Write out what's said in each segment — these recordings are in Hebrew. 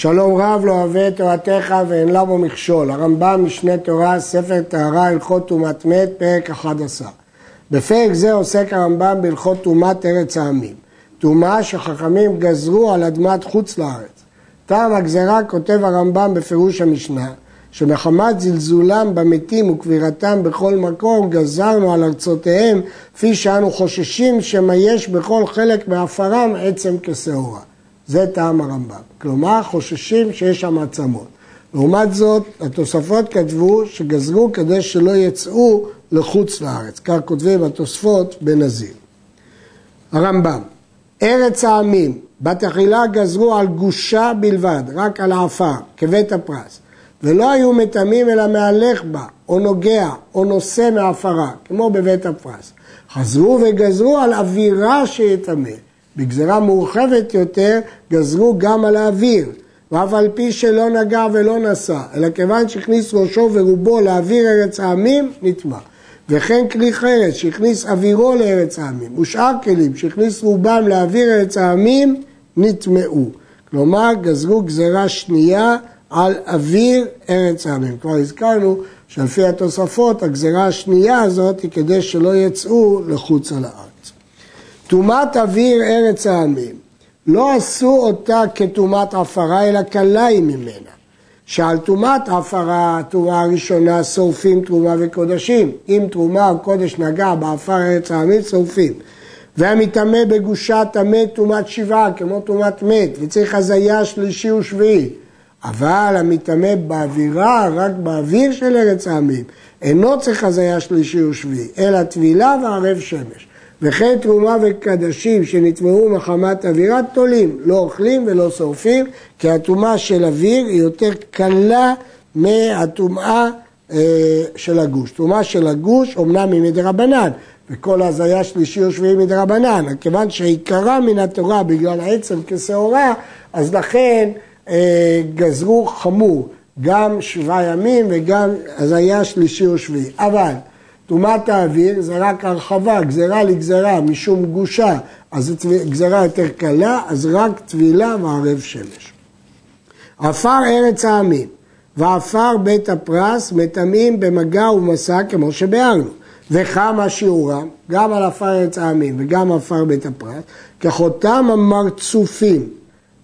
שלום רב לא אוהב את תורתך ואין לה בו מכשול. הרמב"ם משנה תורה, ספר טהרה, הלכות טומאת מת, פרק 11. בפרק זה עוסק הרמב"ם בהלכות טומאת ארץ העמים. טומאה שחכמים גזרו על אדמת חוץ לארץ. טעם הגזרה כותב הרמב"ם בפירוש המשנה, שמחמת זלזולם במתים וקבירתם בכל מקום, גזרנו על ארצותיהם, כפי שאנו חוששים שמא יש בכל חלק מעפרם עצם כשעורה. זה טעם הרמב"ם. כלומר, חוששים שיש שם עצמות. לעומת זאת, התוספות כתבו שגזרו כדי שלא יצאו לחוץ לארץ. כך כותבים התוספות בנזיר. הרמב"ם, ארץ העמים, בתחילה גזרו על גושה בלבד, רק על העפר, כבית הפרס. ולא היו מטמאים אלא מהלך בה, או נוגע, או נושא מעפרה, כמו בבית הפרס. חזרו וגזרו על אווירה שיטמא. בגזרה מורחבת יותר גזרו גם על האוויר, ואף על פי שלא נגע ולא נשא, אלא כיוון שהכניס ראשו ורובו לאוויר ארץ העמים, נטמע. וכן כלי חרס שהכניס אווירו לארץ העמים, ושאר כלים שהכניס רובם לאוויר ארץ העמים, נטמעו. כלומר, גזרו גזרה שנייה על אוויר ארץ העמים. כבר הזכרנו שלפי התוספות, הגזרה השנייה הזאת היא כדי שלא יצאו לחוץ על הארץ. טומאת אוויר ארץ העמים, לא עשו אותה כטומאת עפרה, אלא קלה היא ממנה. שעל טומאת עפרה, הטומאה הראשונה, שורפים תרומה וקודשים. אם תרומה או קודש נגע בעפר ארץ העמים, שורפים. והמטמא בגושה טמא טומאת שבעה, כמו טומאת מת, וצריך הזיה שלישי ושביעי. אבל המטמא באווירה, רק באוויר של ארץ העמים, אינו צריך הזיה שלישי ושביעי, אלא טבילה וערב שמש. וכן תרומה וקדשים שנטמעו מחמת אווירה תולים, לא אוכלים ולא שורפים, כי הטומאה של אוויר היא יותר קלה מהטומאה אה, של הגוש. טומאה של הגוש אומנם היא מדרבנן, וכל הזיה שלישי או שביעי מדרבנן, כיוון שעיקרה מן התורה בגלל העצם כשעורה, אז לכן אה, גזרו חמור, גם שבעה ימים וגם הזיה שלישי או שביעי. אבל טומאת האוויר זה רק הרחבה, גזרה לגזרה, משום גושה, אז זו גזרה יותר קלה, אז רק טבילה וערב שמש. עפר ארץ העמים ועפר בית הפרס מטמאים במגע ומסע כמו שביארנו. וכמה שיעורם, גם על עפר ארץ העמים וגם עפר בית הפרס, כחותם המרצופים.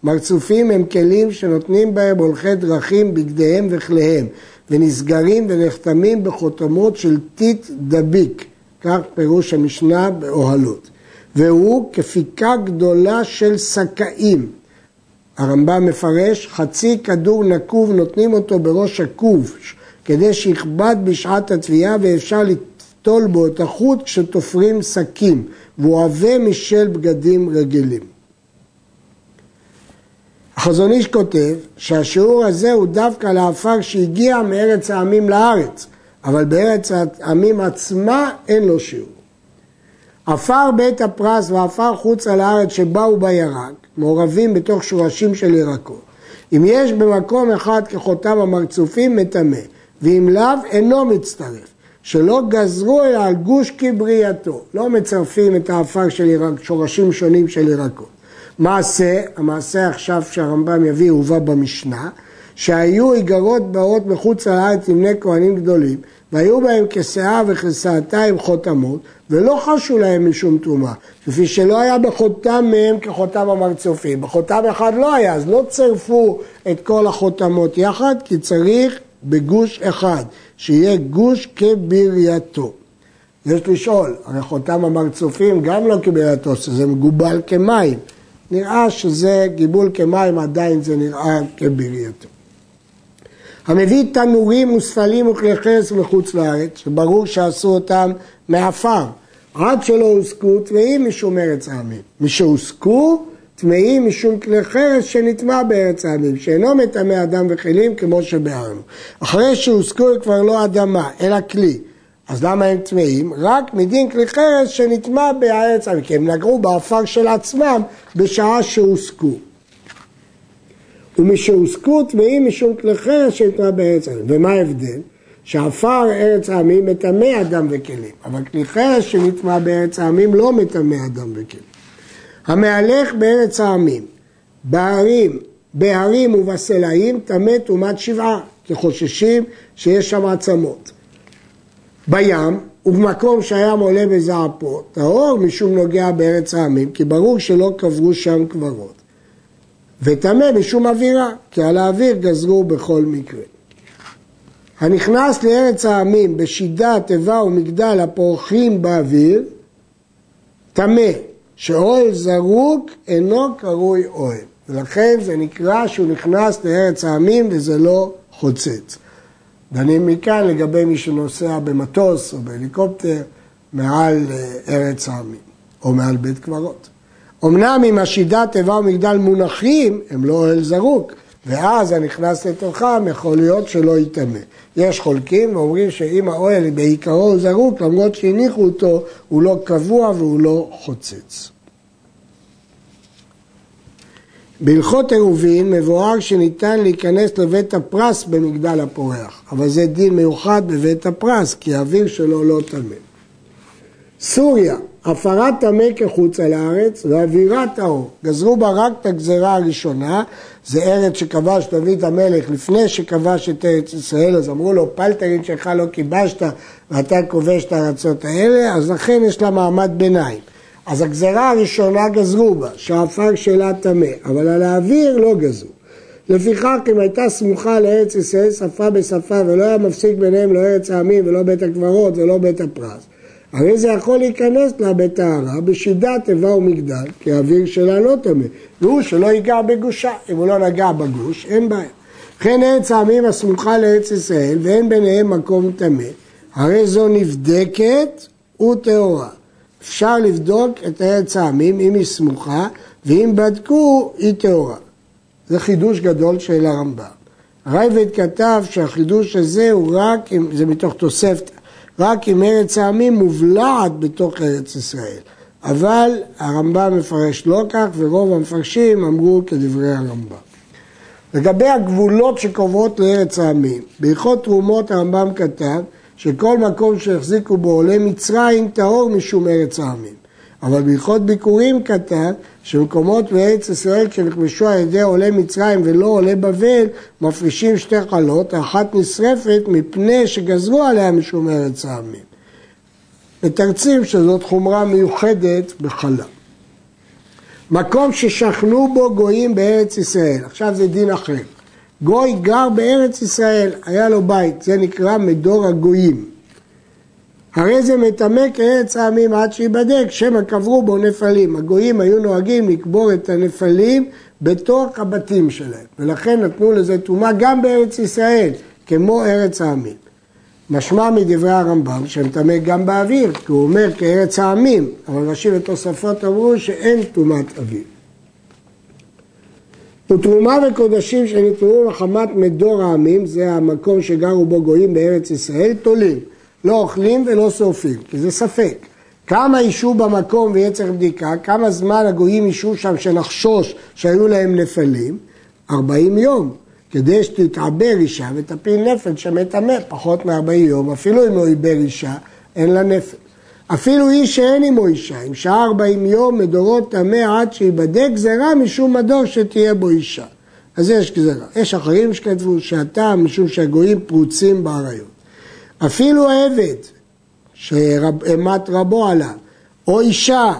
מרצופים הם כלים שנותנים בהם הולכי דרכים בגדיהם וכליהם. ונסגרים ונחתמים בחותמות של טיט דביק, כך פירוש המשנה באוהלות. והוא כפיקה גדולה של שקאים. הרמב"ם מפרש, חצי כדור נקוב נותנים אותו בראש הכוב, כדי שיכבד בשעת התביעה ואפשר לטול בו את החוט כשתופרים שקים, והוא עבה משל בגדים רגילים. החזון איש כותב שהשיעור הזה הוא דווקא לעפר שהגיע מארץ העמים לארץ, אבל בארץ העמים עצמה אין לו שיעור. עפר בית הפרס ועפר חוץ על הארץ שבאו בירק, מעורבים בתוך שורשים של ירקות. אם יש במקום אחד כחותם המרצופים, מטמא, ואם לאו, אינו מצטרף. שלא גזרו אלא על גוש כבריאתו. לא מצרפים את העפר של ירק, שורשים שונים של ירקות. מעשה, המעשה עכשיו שהרמב"ם יביא הובא במשנה, שהיו איגרות באות מחוץ לארץ עם בני כהנים גדולים, והיו בהם כשאה וכשאתיים חותמות, ולא חשו להם משום תרומה, כפי שלא היה בחותם מהם כחותם המרצופים. בחותם אחד לא היה, אז לא צירפו את כל החותמות יחד, כי צריך בגוש אחד, שיהיה גוש כברייתו. יש לשאול, הרי חותם המרצופים גם לא כברייתו, שזה מגובל כמים. נראה שזה גיבול כמים, עדיין זה נראה כברייתו. המביא תנורים וספלים וכלי חרס מחוץ לארץ, שברור שעשו אותם מעפר, עד שלא הוסקו טמאים משום ארץ העמים. משהוסקו טמאים משום כלי חרס שנטמע בארץ העמים, שאינו מטמא אדם וכלים כמו שביארנו. אחרי שהוסקו כבר לא אדמה, אלא כלי. אז למה הם טמאים? רק מדין כלי חרס שנטמא העמים, כי הם נגעו באפר של עצמם בשעה שהוסקו. ומשהוסקו טמאים משום כלי חרס שנטמא בארץ העמים. ומה ההבדל? שעפר ארץ העמים מטמא אדם וכלים, אבל כלי חרס שנטמא בארץ העמים לא מטמא אדם וכלים. המהלך בארץ העמים, בערים, בהרים ובסלעים טמא טומאת שבעה, כי חוששים שיש שם עצמות. בים ובמקום שהים עולה בזעפו, טהור משום נוגע בארץ העמים, כי ברור שלא קברו שם קברות. וטמא משום אווירה, כי על האוויר גזרו בכל מקרה. הנכנס לארץ העמים בשידה, תיבה ומגדל הפורחים באוויר, טמא, שאוהל זרוק אינו קרוי אוהל. ולכן זה נקרא שהוא נכנס לארץ העמים וזה לא חוצץ. דנים מכאן לגבי מי שנוסע במטוס או בהליקופטר מעל אה, ארץ העמים או מעל בית קברות. אמנם אם השידה, תיבה ומגדל מונחים, הם לא אוהל זרוק, ואז הנכנס לתוכם יכול להיות שלא יטמא. יש חולקים ואומרים שאם האוהל בעיקרו הוא זרוק, למרות שהניחו אותו, הוא לא קבוע והוא לא חוצץ. בהלכות עירובין מבואר שניתן להיכנס לבית הפרס במגדל הפורח, אבל זה דין מיוחד בבית הפרס, כי האוויר שלו לא טמא. סוריה, הפרת טמא כחוצה לארץ ואווירה טהור. גזרו בה רק את הגזרה הראשונה, זה ארץ שכבש דוד המלך לפני שכבש את ארץ ישראל, אז אמרו לו פלטרין שלך לא כיבשת ואתה כובש את הארצות האלה, אז לכן יש לה מעמד ביניים. אז הגזרה הראשונה גזרו בה, שהעפר שלה טמא, אבל על האוויר לא גזרו. לפיכך אם הייתה סמוכה לארץ ישראל שפה בשפה ולא היה מפסיק ביניהם לא ארץ העמים ולא בית הקברות ולא בית הפרס, הרי זה יכול להיכנס לה בטהרה בשידה תיבה ומגדל, כי האוויר שלה לא טמא, והוא שלא ייגע בגושה, אם הוא לא נגע בגוש אין בעיה. וכן ארץ העמים הסמוכה לארץ ישראל ואין ביניהם מקום טמא, הרי זו נבדקת וטהורה. אפשר לבדוק את ארץ העמים אם היא סמוכה, ואם בדקו, היא טהורה. זה חידוש גדול של הרמב"ם. הרייבד כתב שהחידוש הזה הוא רק, אם, זה מתוך תוספתא, רק אם ארץ העמים מובלעת בתוך ארץ ישראל. אבל הרמב"ם מפרש לא כך, ורוב המפרשים אמרו כדברי הרמב"ם. לגבי הגבולות שקובעות לארץ העמים, בהלכות תרומות הרמב"ם כתב שכל מקום שהחזיקו בו עולי מצרים טהור משום ארץ העמים. אבל בהלכות ביקורים כתב שמקומות בארץ ישראל כשנכבשו על ידי עולי מצרים ולא עולי בבל מפרישים שתי חלות, האחת נשרפת מפני שגזרו עליה משום ארץ העמים. מתרצים שזאת חומרה מיוחדת בחלה. מקום ששכנו בו גויים בארץ ישראל, עכשיו זה דין אחר. גוי גר בארץ ישראל, היה לו בית, זה נקרא מדור הגויים. הרי זה מטמא כארץ העמים עד שיבדק, שמא קברו בו נפלים. הגויים היו נוהגים לקבור את הנפלים בתוך הבתים שלהם, ולכן נתנו לזה טומאה גם בארץ ישראל, כמו ארץ העמים. משמע מדברי הרמב"ם שהם טמא גם באוויר, כי הוא אומר כארץ העמים, אבל ראשי ותוספות אמרו שאין טומאת אוויר. ותרומה וקודשים שנתנו מחמת מדור העמים, זה המקום שגרו בו גויים בארץ ישראל, תולים. לא אוכלים ולא שורפים, כי זה ספק. כמה ישו במקום ויהיה צריך בדיקה, כמה זמן הגויים ישו שם שנחשוש שהיו להם נפלים? 40 יום. כדי שתתעבר אישה ותפיל נפל שמטמא פחות מ-40 יום, אפילו אם הוא עיבר אישה, אין לה נפל. אפילו איש שאין עמו אישה, אם שעה 40 יום מדורות טמא עד שיבדק גזרה משום מדור שתהיה בו אישה. אז יש גזרה. יש אחרים שכתבו שהטעם משום שהגויים פרוצים באריות. אפילו עבד שאימת רבו עליו, או אישה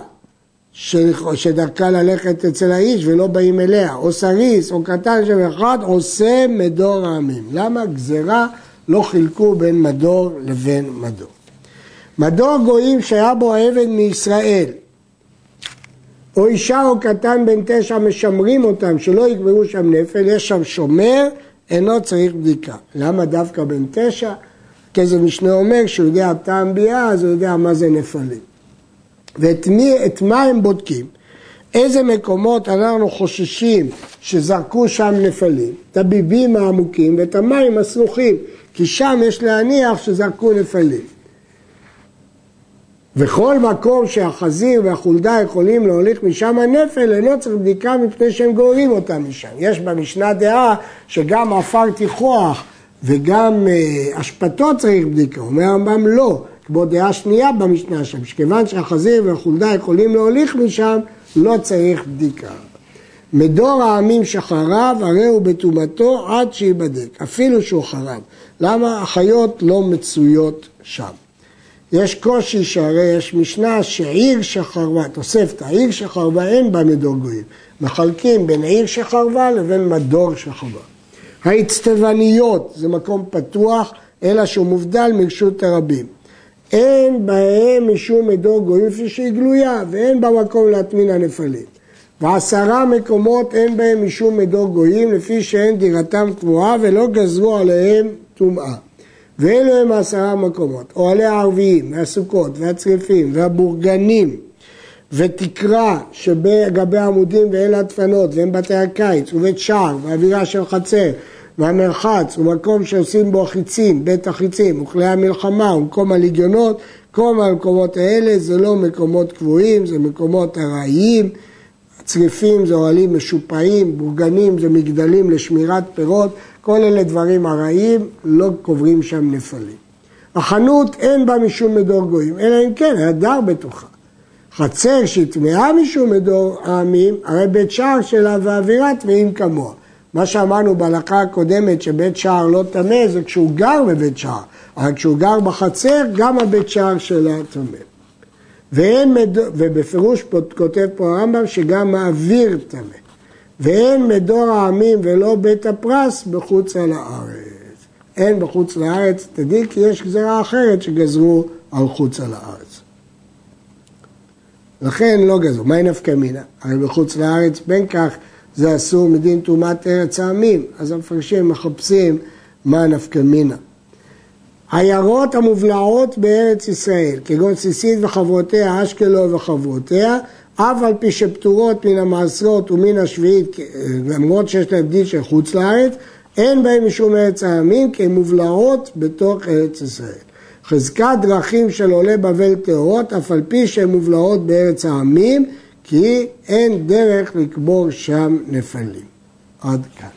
שדרכה ללכת אצל האיש ולא באים אליה, או סריס, או קטן שם אחד, עושה מדור העמים. למה גזרה לא חילקו בין מדור לבין מדור? מדור גויים שהיה בו עבד מישראל, או אישה או קטן בן תשע משמרים אותם, שלא יקברו שם נפל, יש שם שומר, אינו צריך בדיקה. למה דווקא בן תשע? כזה משנה אומר שהוא יודע טעם ביאה, אז הוא יודע מה זה נפלים. ואת מי, מה הם בודקים? איזה מקומות אנחנו חוששים שזרקו שם נפלים? את הביבים העמוקים ואת המים הסלוחים, כי שם יש להניח שזרקו נפלים. וכל מקום שהחזיר והחולדה יכולים להוליך משם הנפל, אינו צריך בדיקה מפני שהם גוררים אותם משם. יש במשנה דעה שגם עפר תיכוח וגם אה, אשפתו צריך בדיקה. אומר הרמב"ם לא, כמו דעה שנייה במשנה שם, שכיוון שהחזיר והחולדה יכולים להוליך משם, לא צריך בדיקה. מדור העמים שחרב, הרי הוא בטומאתו עד שייבדק, אפילו שהוא חרב. למה החיות לא מצויות שם? יש קושי שהרי יש משנה שעיר שחרבה, תוספתא, עיר שחרבה אין בה מדור גויים. מחלקים בין עיר שחרבה לבין מדור שחרבה. האצטבניות זה מקום פתוח, אלא שהוא מובדל מרשות הרבים. אין בהם משום מדור גויים כפי שהיא גלויה, ואין בה מקום להטמין הנפלים. ועשרה מקומות אין בהם משום מדור גויים, לפי שאין דירתם קבועה ולא גזרו עליהם טומאה. ואלו הם עשרה מקומות, אוהלי הערביים, והסוכות, והצריפים, והבורגנים, ותקרה שבגבי עמודים ואלה הדפנות, והם בתי הקיץ, ובית שער, ואווירה של חצר, והמרחץ, ומקום שעושים בו חיצים, בית החיצים, וכלי המלחמה, ומקום הליגיונות, כל המקומות האלה זה לא מקומות קבועים, זה מקומות ארעיים, צריפים זה אוהלים משופעים, בורגנים זה מגדלים לשמירת פירות, כל אלה דברים ארעיים, לא קוברים שם נפלים. החנות אין בה משום מדור גויים, אלא אם כן, הדר בתוכה. חצר שהטמעה משום מדור העמים, הרי בית שער שלה ואווירה טמאים כמוה. מה שאמרנו בהלכה הקודמת שבית שער לא טמא זה כשהוא גר בבית שער, אבל כשהוא גר בחצר גם הבית שער שלה טמא. ואין מד... ובפירוש כותב פה הרמב"ם שגם האוויר טמא. ואין מדור העמים ולא בית הפרס בחוץ על הארץ. אין בחוץ לארץ, תדעי כי יש גזרה אחרת שגזרו על חוץ על הארץ. לכן לא גזרו. מהי נפקא מינה? הרי בחוץ לארץ בין כך זה אסור מדין טומאת ארץ העמים, אז המפרשים מחפשים מה נפקא מינה. עיירות המובלעות בארץ ישראל, כגון סיסית וחברותיה, אשקלון וחברותיה, אף על פי שפטורות מן המעשרות ומן השביעית, למרות שיש להם דין של חוץ לארץ, אין בהם משום ארץ העמים, כי הן מובלעות בתוך ארץ ישראל. חזקת דרכים של עולי בבל טהורות, אף על פי שהן מובלעות בארץ העמים, כי אין דרך לקבור שם נפלים. עד כאן.